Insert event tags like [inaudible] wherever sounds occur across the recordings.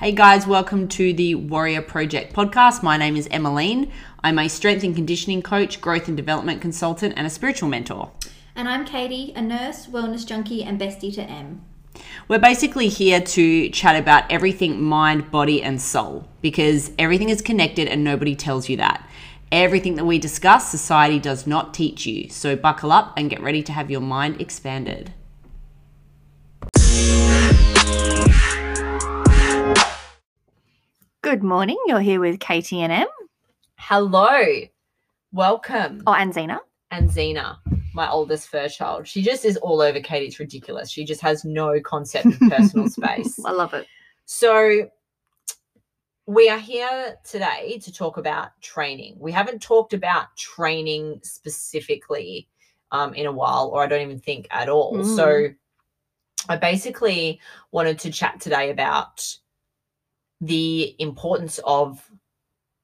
Hey guys, welcome to the Warrior Project podcast. My name is Emmeline. I'm a strength and conditioning coach, growth and development consultant, and a spiritual mentor. And I'm Caity, a nurse, wellness junkie, and bestie to Emm. We're basically here to chat about everything mind, body, and soul because everything is connected and nobody tells you that. Everything that we discuss, society does not teach you. So buckle up and get ready to have your mind expanded. Good morning. You're here with Caity and Emm. Hello. Welcome. Oh, and Zena. And Zena, my oldest fur child. She just is all over Caity. It's ridiculous. She just has no concept of personal [laughs] space. I love it. So, we are here today to talk about training. We haven't talked about training specifically um, in a while, or I don't even think at all. Mm. So, I basically wanted to chat today about the importance of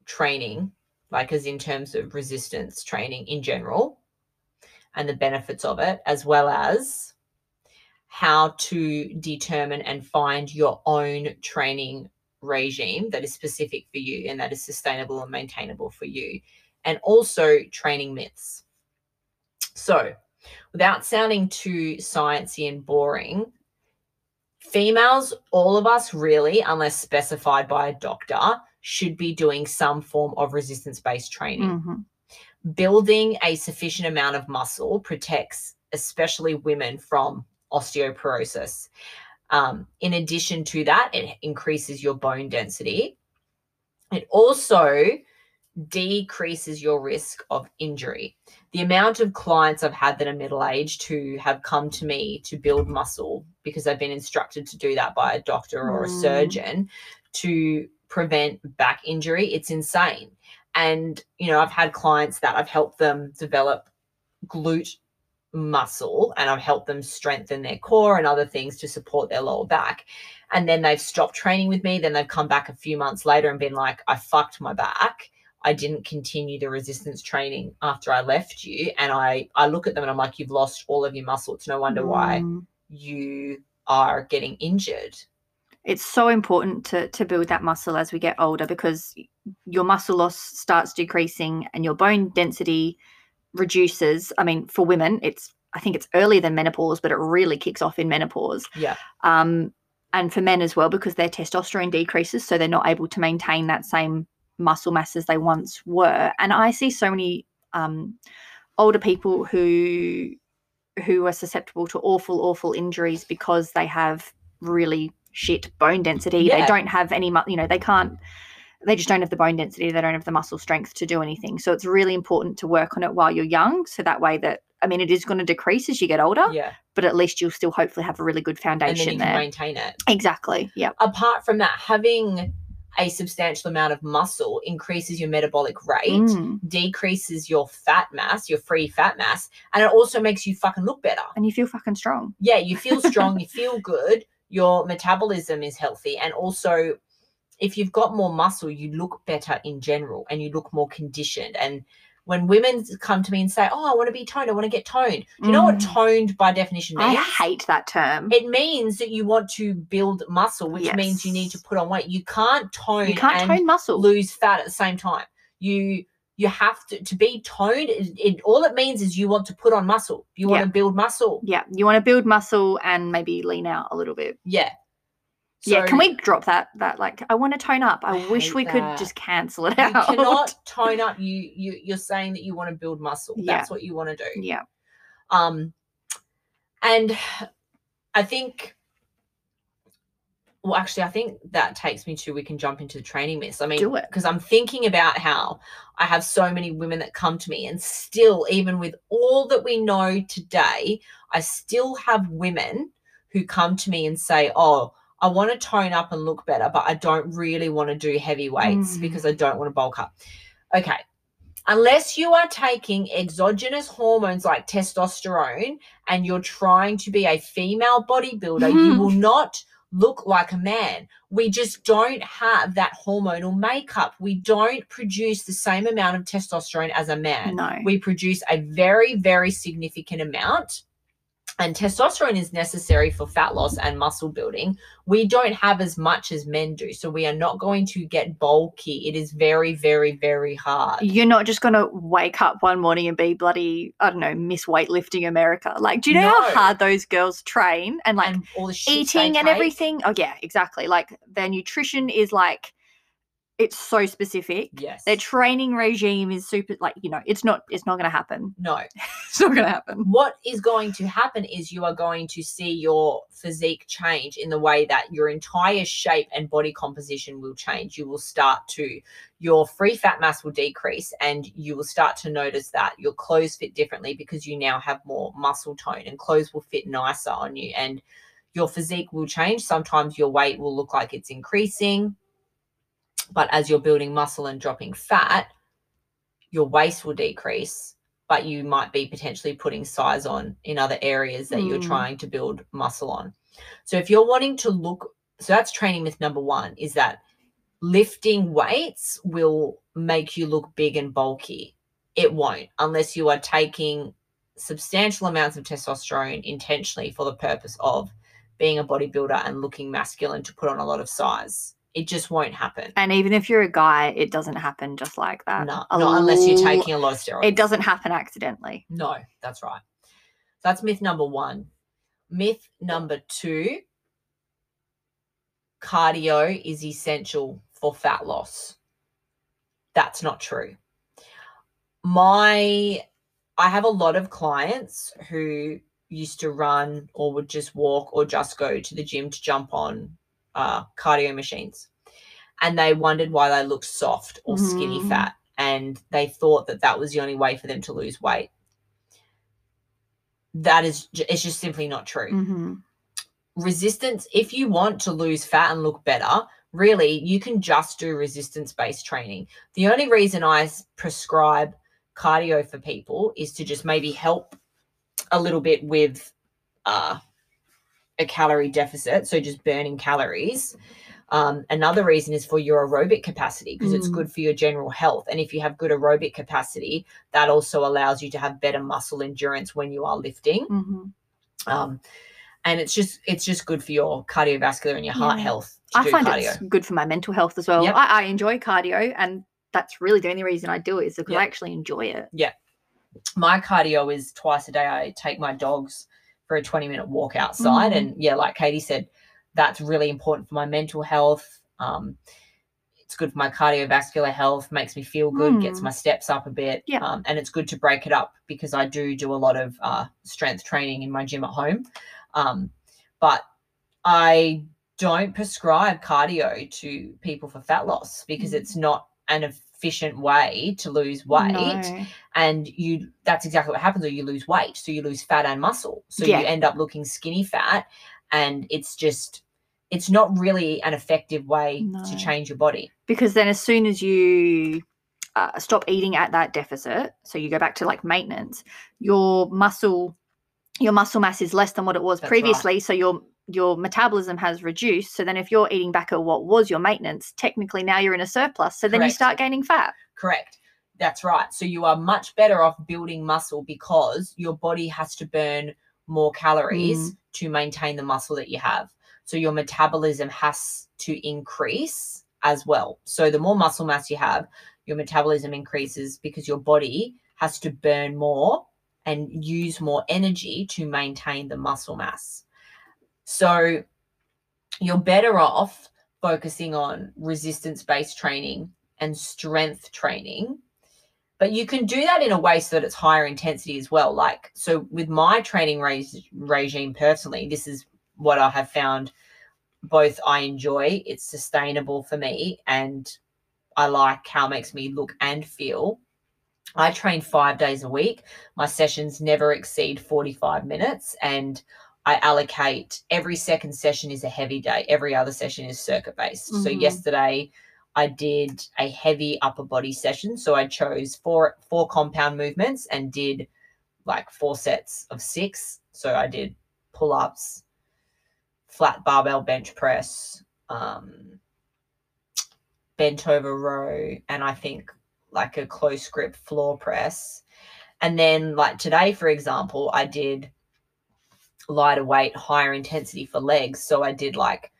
training, like as in terms of resistance training in general, and the benefits of it, as well as how to determine and find your own training regime that is specific for you and that is sustainable and maintainable for you, and also training myths. So, without sounding too sciencey and boring, females, all of us really, unless specified by a doctor, should be doing some form of resistance based training. Mhm. Building a sufficient amount of muscle protects, especially women, from osteoporosis. Um, in addition to that, it increases your bone density. It also decreases your risk of injury. The amount of clients I've had that are middle aged who have come to me to build muscle because they've been instructed to do that by a doctor or a Mm. surgeon to prevent back injury, it's insane. And, you know, I've had clients that I've helped them develop glute muscle and I've helped them strengthen their core and other things to support their lower back. And then they've stopped training with me. Then they've come back a few months later and been like, I fucked my back. I didn't continue the resistance training after I left you. And I, I look at them and I'm like, you've lost all of your muscle. It's no wonder why Mm. you are getting injured. It's so important to to build that muscle as we get older because your muscle loss starts decreasing and your bone density reduces. I mean, for women, it's I think it's earlier than menopause, but it really kicks off in menopause. Yeah. um, and for men as well because their testosterone decreases so they're not able to maintain that same muscle mass as they once were and i see so many um, older people who who are susceptible to awful awful injuries because they have really shit bone density Yeah. they don't have any you know they can't they just don't have the bone density they don't have the muscle strength to do anything so it's really important to work on it while you're young so that way that i mean it is going to decrease as you get older Yeah. but at least you'll still hopefully have a really good And then foundation you can there maintain it. Exactly. Yeah. Apart from that, having a substantial amount of muscle increases your metabolic rate. Mm. decreases your fat mass, your free fat mass, and it also makes you fucking look better. And you feel fucking strong. Yeah, you feel strong, you [laughs] feel good, your metabolism is healthy, and also if you've got more muscle, you look better in general and you look more conditioned. And when women come to me and say, Oh, I want to be toned, I want to get toned, do you know what Mm. toned by definition means? I hate that term. it means that you want to build muscle, which means you need to put on weight. You can't tone you can't and tone muscle. lose fat at the same time. You you have to to be toned. It, it- all it means is you want to put on muscle. You want Yeah. to build muscle. yeah, you want to build muscle and maybe lean out a little bit. Yeah. Yeah, can we drop that? That like, I want to tone up. I, I wish we could just cancel it You out. cannot [laughs] tone up. You you you're saying that you want to build muscle. Yeah. That's what you want to do. yeah, Um, and I think. Well, actually, I think that takes me to we can jump into the training myths. I mean, Do it. because I'm thinking about how I have so many women that come to me, and still, even with all that we know today, I still have women who come to me and say, "Oh, I want to tone up and look better, but I don't really want to do heavy weights Mm. because I don't want to bulk up." Okay, unless you are taking exogenous hormones like testosterone and you're trying to be a female bodybuilder, you Mhm. will not look like a man. We just don't have that hormonal makeup. We don't produce the same amount of testosterone as a man. no, We produce a very, very significant amount. And testosterone is necessary for fat loss and muscle building. We don't have as much as men do. So we are not going to get bulky. It is very, very, very hard. You're not just going to wake up one morning and be bloody, I don't know, Miss Weightlifting America. Like, do you know No. how hard those girls train and like and all the shit eating and everything? Oh, yeah, exactly. Like, their nutrition is like, it's so specific. Yes. Their training regime is super, like, you know, it's not, it's not going to happen. [laughs] no. It's not going to happen. what is going to happen is you are going to see your physique change in the way that your entire shape and body composition will change. You will start to, your free fat mass will decrease, and you will start to notice that your clothes fit differently because you now have more muscle tone, and clothes will fit nicer on you. And your physique will change. Sometimes your weight will look like it's increasing, but as you're building muscle and dropping fat, your waist will decrease but you might be potentially putting size on in other areas that you're Mm. trying to build muscle on. So if you're wanting to look, so that's training myth number one is that lifting weights will make you look big and bulky. It won't unless you are taking substantial amounts of testosterone intentionally for the purpose of being a bodybuilder and looking masculine to put on a lot of size. It just won't happen. And even if you're a guy, it doesn't happen just like that. No, A not unless you're taking a lot of steroids. It doesn't happen accidentally. No, that's right. That's myth number one. Myth number two cardio is essential for fat loss. That's not true. My, I have a lot of clients who used to run or would just walk or just go to the gym to jump on uh, cardio machines. And they wondered why they looked soft or skinny Mhm. fat. And they thought that that was the only way for them to lose weight that is it's just simply not true hmm resistance if you want to lose fat and look better really you can just do resistance based training the only reason I prescribe cardio for people is to just maybe help a little bit with uh, a calorie deficit so just burning calories um, another reason is for your aerobic capacity because it's Mm. good for your general health and if you have good aerobic capacity that also allows you to have better muscle endurance when you are lifting hmm um, and it's just it's just good for your cardiovascular and your heart Yeah. health I find cardio. it's good for my mental health as well. Yep. I, I enjoy cardio, and that's really the only reason I do it is because Yep. I actually enjoy it. Yeah, my cardio is twice a day. I take my dogs for a twenty minute walk outside, Mhm. and yeah, like Caity said, that's really important for my mental health. Um, it's good for my cardiovascular health, makes me feel good, gets Mm. my steps up a bit. Yeah. Um, and it's good to break it up because I do do a lot of uh, strength training in my gym at home. Um, but I don't prescribe cardio to people for fat loss because Mm. it's not an efficient way to lose weight No. and you that's exactly what happens or you lose weight so you lose fat and muscle so Yeah. you end up looking skinny fat and it's just it's not really an effective way No. to change your body because then as soon as you uh, stop eating at that deficit so you go back to like maintenance your muscle your muscle mass is less than what it was That's right. previously so your your metabolism has reduced so then if you're eating back at what was your maintenance technically now you're in a surplus so then you start gaining fat. Correct. That's right. So you are much better off building muscle because your body has to burn more calories Mm. to maintain the muscle that you have. So your metabolism has to increase as well. So the more muscle mass you have your metabolism increases because your body has to burn more and use more energy to maintain the muscle mass so you're better off focusing on resistance based training and strength training. But you can do that in a way so that it's higher intensity as well. Like, so with my training res- regime personally, this is what I have found both I enjoy, it's sustainable for me, and I like how it makes me look and feel. I train five days a week. My sessions never exceed 45 minutes, and I allocate every second session is a heavy day. Every other session is circuit based. So Mhm. yesterday I did a heavy upper body session. So I chose four four compound movements and did like four sets of six. So I did pull ups, flat barbell bench press, um, bent over row, and I think like a close grip floor press. And then like today, for example, I did lighter weight, higher intensity for legs. So I did like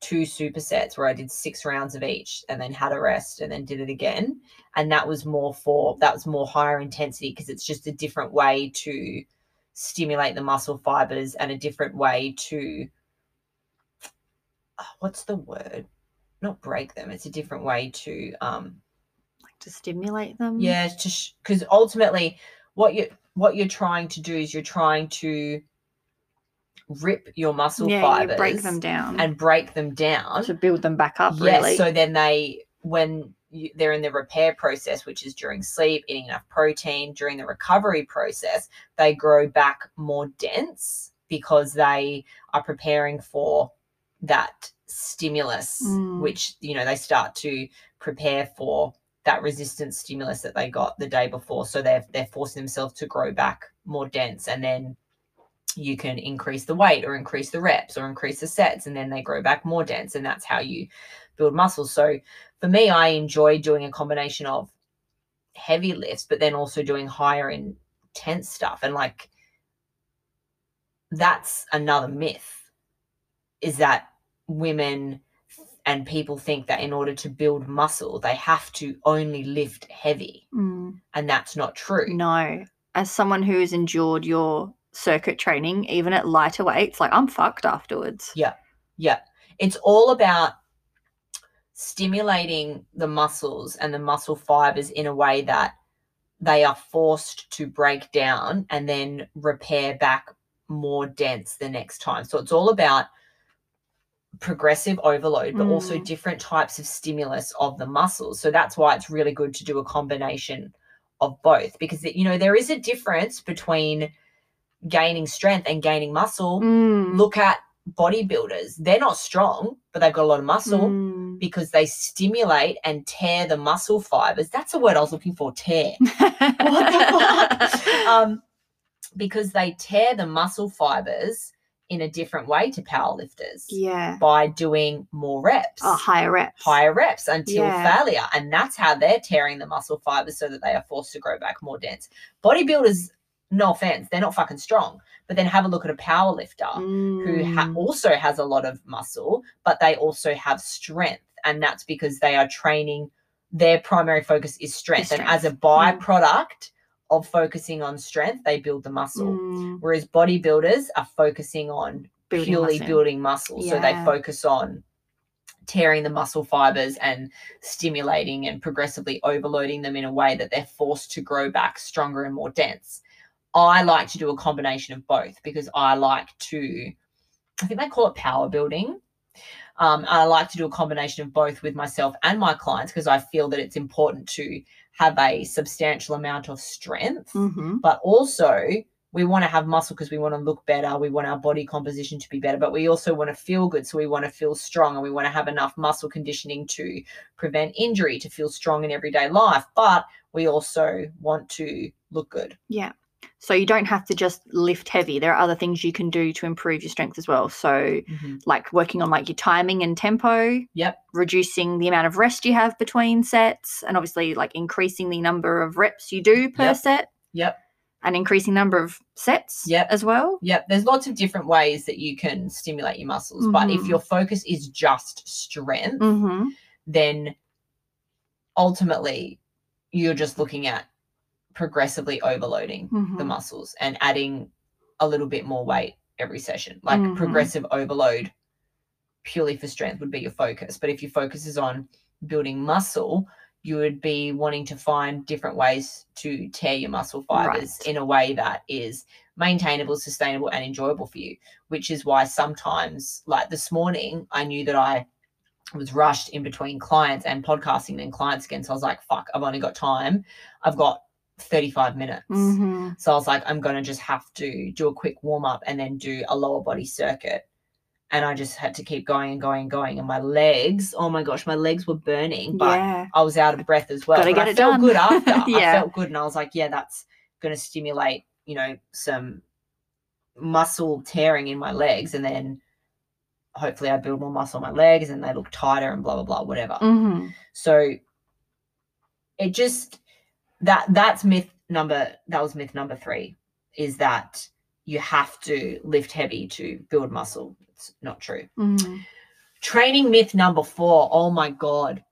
two supersets where I did six rounds of each and then had a rest and then did it again. And that was more for that was more higher intensity because it's just a different way to stimulate the muscle fibers and a different way to oh, what's the word? Not break them. It's a different way to um Like to stimulate them. yeah to because ultimately what you what you're trying to do is you're trying to rip your muscle yeah, fibers you break them down and break them down to build them back up. yes really. so then they when you, they're in the repair process which is during sleep eating enough protein during the recovery process they grow back more dense because they are preparing for that stimulus Mm. which you know they start to prepare for that resistance stimulus that they got the day before so they're they're forcing themselves to grow back more dense and then you can increase the weight or increase the reps or increase the sets and then they grow back more dense and that's how you build muscles so for me i enjoy doing a combination of heavy lifts but then also doing higher intense stuff and like that's another myth is that women and people think that in order to build muscle they have to only lift heavy Mm, and that's not true. No, as someone who's endured your circuit training, even at lighter weights, like I'm fucked afterwards. Yeah. Yeah. It's all about stimulating the muscles and the muscle fibers in a way that they are forced to break down and then repair back more dense the next time. So it's all about progressive overload, but also Mm. different types of stimulus of the muscles. So that's why it's really good to do a combination of both because you know there is a difference between gaining strength and gaining muscle Mm, look at bodybuilders. They're not strong, but they've got a lot of muscle mm. because they stimulate and tear the muscle fibers. That's the word I was looking for, tear. [laughs] the fuck? um, because they tear the muscle fibers in a different way to powerlifters yeah. by doing more reps. Oh, higher reps. Higher reps until Yeah. failure. And that's how they're tearing the muscle fibers so that they are forced to grow back more dense. Bodybuilders, no offense, they're not fucking strong. But then have a look at a power lifter who ha- Mm, also has a lot of muscle, but they also have strength. And that's because they are training, their primary focus is strength. And as a strength. Mm. byproduct of focusing on strength, they build the muscle. mm, Whereas bodybuilders are focusing on building purely muscle. building muscle. So they focus on tearing the muscle fibers and stimulating and progressively overloading them in a way that they're forced to grow back stronger and more dense. I like to do a combination of both because I like to, I think they call it power building. Um, I like to do a combination of both with myself and my clients because I feel that it's important to have a substantial amount of strength Mhm. but also we want to have muscle because we want to look better. We want our body composition to be better, but we also want to feel good. So we want to feel strong and we want to have enough muscle conditioning to prevent injury, to feel strong in everyday life. But we also want to look good. Yeah. So you don't have to just lift heavy. There are other things you can do to improve your strength as well. So like working on like your timing and tempo, Yep. reducing the amount of rest you have between sets, and obviously like increasing the number of reps you do per Yep. set Yep. and increasing number of sets Yep. as well. Yep. There's lots of different ways that you can stimulate your muscles. But if Mhm. your focus is just strength, Mm-hmm. then ultimately you're just looking at progressively overloading the Mhm. muscles and adding a little bit more weight every session. Like Mhm. progressive overload purely for strength would be your focus. But if your focus is on building muscle, you would be wanting to find different ways to tear your muscle fibers Right. in a way that is maintainable, sustainable, and enjoyable for you. Which is why sometimes, like this morning, I knew that I was rushed in between clients and podcasting and clients again. So I was like, fuck, I've only got time. I've got 35 minutes. Mm-hmm. So I was like, I'm going to just have to do a quick warm up and then do a lower body circuit. And I just had to keep going and going and going. And my legs, oh my gosh, my legs were burning, but Yeah. I was out of breath as well. Gotta but I it felt done. good [laughs] after. I Yeah. felt good. And I was like, yeah, that's going to stimulate, you know, some muscle tearing in my legs. And then hopefully I build more muscle on my legs and they look tighter and blah, blah, blah, whatever. Mm-hmm. So it just that that's myth number that was myth number three is that you have to lift heavy to build muscle. It's not true. Mm. Training myth number four. Oh my God.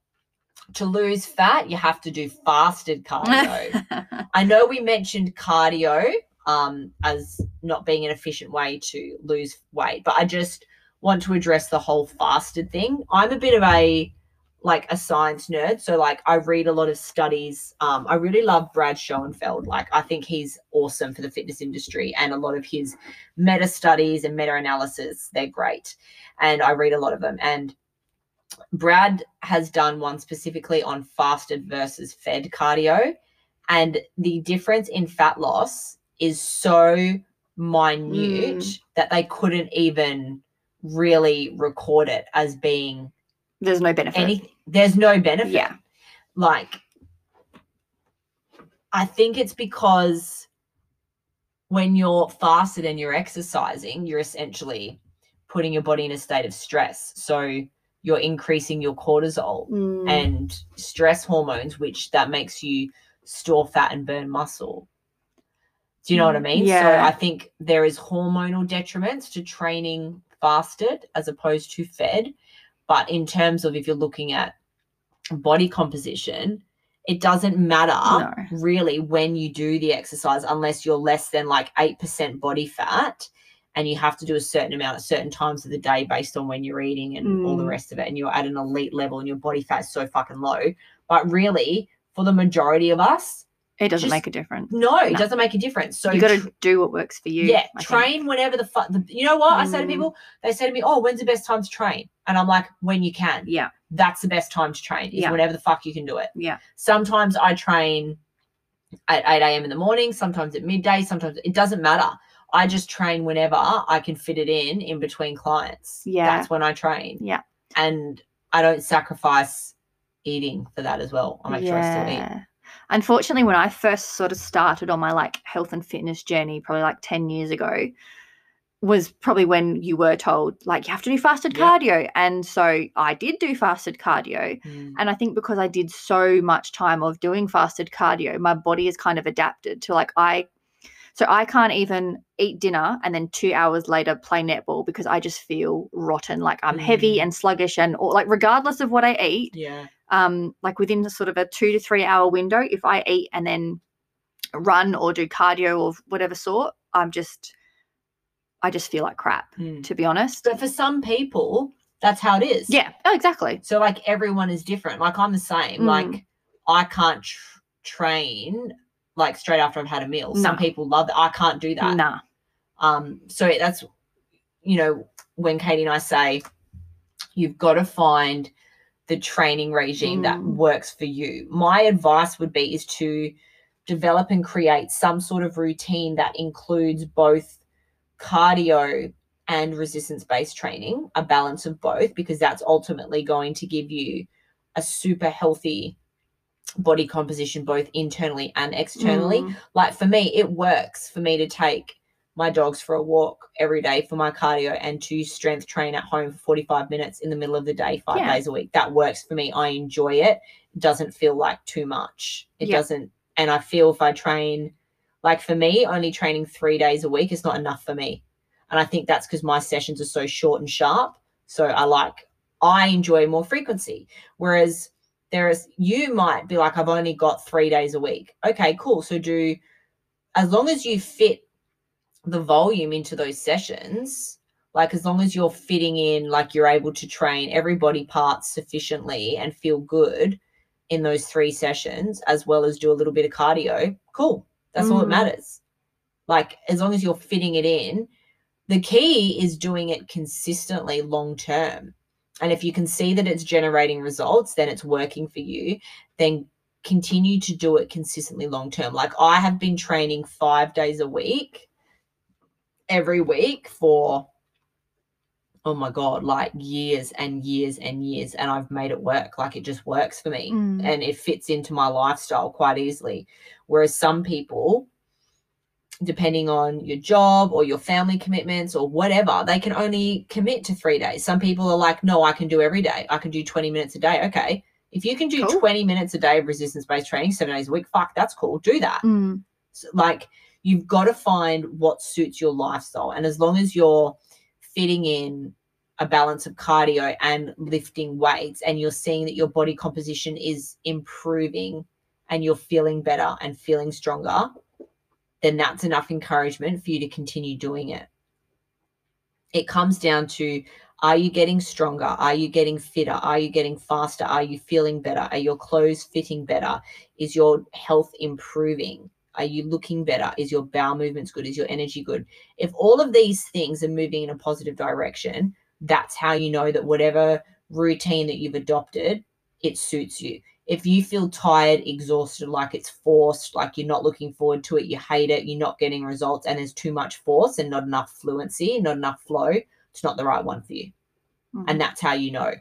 To lose fat, you have to do fasted cardio. [laughs] I know we mentioned cardio um, as not being an efficient way to lose weight, but I just want to address the whole fasted thing. I'm a bit of a like a science nerd, so like I read a lot of studies. Um, I really love Brad Schoenfeld. Like I think he's awesome for the fitness industry, and a lot of his meta studies and meta analysis they're great, and I read a lot of them. And Brad has done one specifically on fasted versus fed cardio, and the difference in fat loss is so minute Mm. that they couldn't even really record it as being There's no benefit. any there's no benefit Yeah. like i think it's because when you're fasted and you're exercising you're essentially putting your body in a state of stress so you're increasing your cortisol Mm. and stress hormones which that makes you store fat and burn muscle do you know what i mean Yeah. so i think there is hormonal detriments to training fasted as opposed to fed but in terms of if you're looking at body composition it doesn't matter No. really when you do the exercise unless you're less than like 8% body fat and you have to do a certain amount at certain times of the day based on when you're eating and all the Mm. rest of it and you're at an elite level and your body fat is so fucking low but really for the majority of us it doesn't just- make a difference. no it No. doesn't make a difference so you got to tr- do what works for you. yeah I think. train whenever the fuck you know what i say to Mm. people they say to me oh when's the best time to train and i'm like when you can Yeah. that's the best time to train is Yeah. whenever the fuck you can do it Yeah. sometimes i train at 8 a.m in the morning sometimes at midday sometimes it doesn't matter i just train whenever i can fit it in in between clients Yeah. that's when i train Yeah. and i don't sacrifice eating for that as well i make sure i still eat Unfortunately, when I first sort of started on my like health and fitness journey, probably like 10 years ago, was probably when you were told like you have to do fasted Yeah. cardio. And so I did do fasted cardio. Mm. And I think because I did so much time of doing fasted cardio, my body is kind of adapted to like I so I can't even eat dinner and then two hours later play netball because I just feel rotten. Like I'm heavy Mm. and sluggish and or like regardless of what I eat, yeah um, like within the sort of a two to three hour window, if I eat and then run or do cardio or whatever sort, I'm just I just feel like crap, Mm. to be honest. but for some people that's how it is Yeah, oh, exactly. So like everyone is different. Like I'm the same. Mm. Like I can't tr- train like straight after I've had a meal. Some people love that. I can't do that. Nah. Um so that's you know when Caity and I say you've got to find the training regime that Mm. works for you. My advice would be is to develop and create some sort of routine that includes both cardio and resistance based training, a balance of both, because that's ultimately going to give you a super healthy body composition, both internally and externally. Mm. Like for me, it works for me to take my dogs for a walk every day for my cardio and to strength train at home for 45 minutes in the middle of the day, five Yeah. days a week. That works for me. I enjoy it. It doesn't feel like too much. It Yeah. doesn't, and I feel if I train, like for me, only training three days a week is not enough for me. And I think that's because my sessions are so short and sharp. So I like, I enjoy more frequency. Whereas there is, you might be like, I've only got three days a week. Okay, cool. So do, as long as you fit the volume into those sessions, like as long as you're fitting in, like you're able to train every body part sufficiently and feel good in those three sessions, as well as do a little bit of cardio, cool. That's all that Mm. matters. Like as long as you're fitting it in, the key is doing it consistently long term. And if you can see that it's generating results, then it's working for you, then continue to do it consistently long term. Like I have been training five days a week, every week for, oh my God, like years and years and years. And I've made it work. Like it just works for me Mm. and it fits into my lifestyle quite easily. Whereas some people, depending on your job or your family commitments or whatever, they can only commit to three days. Some people are like, no, I can do every day. I can do 20 minutes a day. Okay. If you can do Cool. 20 minutes a day of resistance based training seven days a week, fuck, that's cool. Do that. Mm. So, like, You've got to find what suits your lifestyle. And as long as you're fitting in a balance of cardio and lifting weights and you're seeing that your body composition is improving and you're feeling better and feeling stronger, then that's enough encouragement for you to continue doing it. It comes down to are you getting stronger? Are you getting fitter? Are you getting faster? Are you feeling better? Are your clothes fitting better? Is your health improving? Are you looking better? Is your bowel movements good? Is your energy good? If all of these things are moving in a positive direction, that's how you know that whatever routine that you've adopted, it suits you. If you feel tired, exhausted, like it's forced, like you're not looking forward to it, you hate it, you're not getting results, and there's too much force and not enough fluency, not enough flow, it's not the right one for you. Mm-hmm. And that's how you know.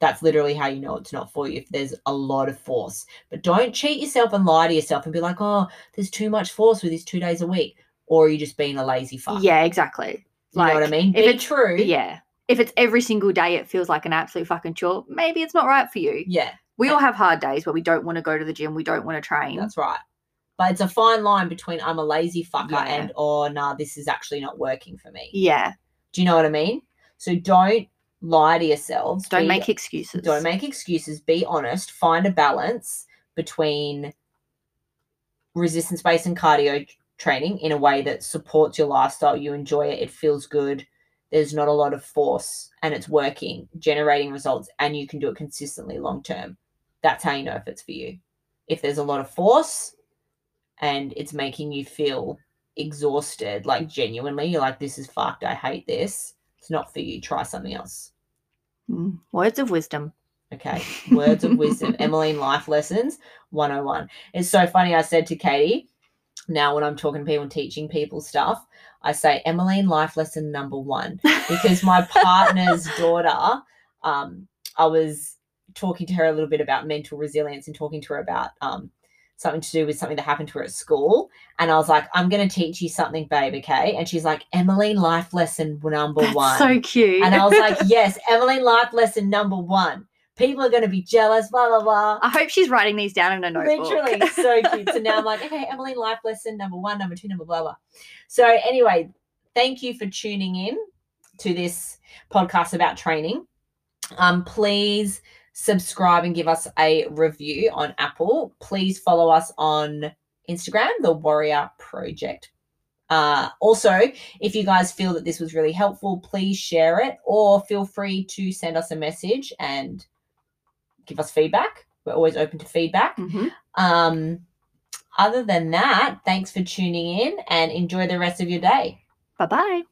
That's literally how you know it's not for you if there's a lot of force. But don't cheat yourself and lie to yourself and be like, oh, there's too much force with these two days a week. Or are you just being a lazy fuck? Yeah, exactly. You like, know what I mean? Be if it's true. Yeah. If it's every single day, it feels like an absolute fucking chore. Maybe it's not right for you. Yeah. We all have hard days where we don't want to go to the gym, we don't want to train. That's right. But it's a fine line between I'm a lazy fucker yeah. and oh nah, this is actually not working for me. Yeah. Do you know what I mean? So don't lie to yourselves. Don't be, make excuses. Don't make excuses. Be honest. Find a balance between resistance based and cardio training in a way that supports your lifestyle. You enjoy it, it feels good. There's not a lot of force and it's working, generating results, and you can do it consistently long term. That's how you know if it's for you. If there's a lot of force and it's making you feel exhausted, like genuinely, you're like, this is fucked, I hate this. It's not for you. Try something else. Mm, words of wisdom. Okay. Words of wisdom. [laughs] Emmeline Life Lessons 101. It's so funny. I said to Caity, now when I'm talking to people and teaching people stuff, I say Emmeline life lesson number one because my [laughs] partner's daughter, um, I was talking to her a little bit about mental resilience and talking to her about um, something to do with something that happened to her at school. And I was like, I'm going to teach you something, babe. Okay. And she's like, Emmeline life lesson number That's one. So cute. And I was like, [laughs] yes, Emmeline life lesson number one people are going to be jealous, blah, blah, blah. I hope she's writing these down in a notebook. Literally, so cute. So now I'm like, okay, Emily, life lesson number one, number two, number blah, blah. So anyway, thank you for tuning in to this podcast about training. Um, please subscribe and give us a review on Apple. Please follow us on Instagram, the Warrior Project uh, also, if you guys feel that this was really helpful, please share it or feel free to send us a message and give us feedback. We're always open to feedback. Mm-hmm. Um, other than that, thanks for tuning in and enjoy the rest of your day. Bye bye.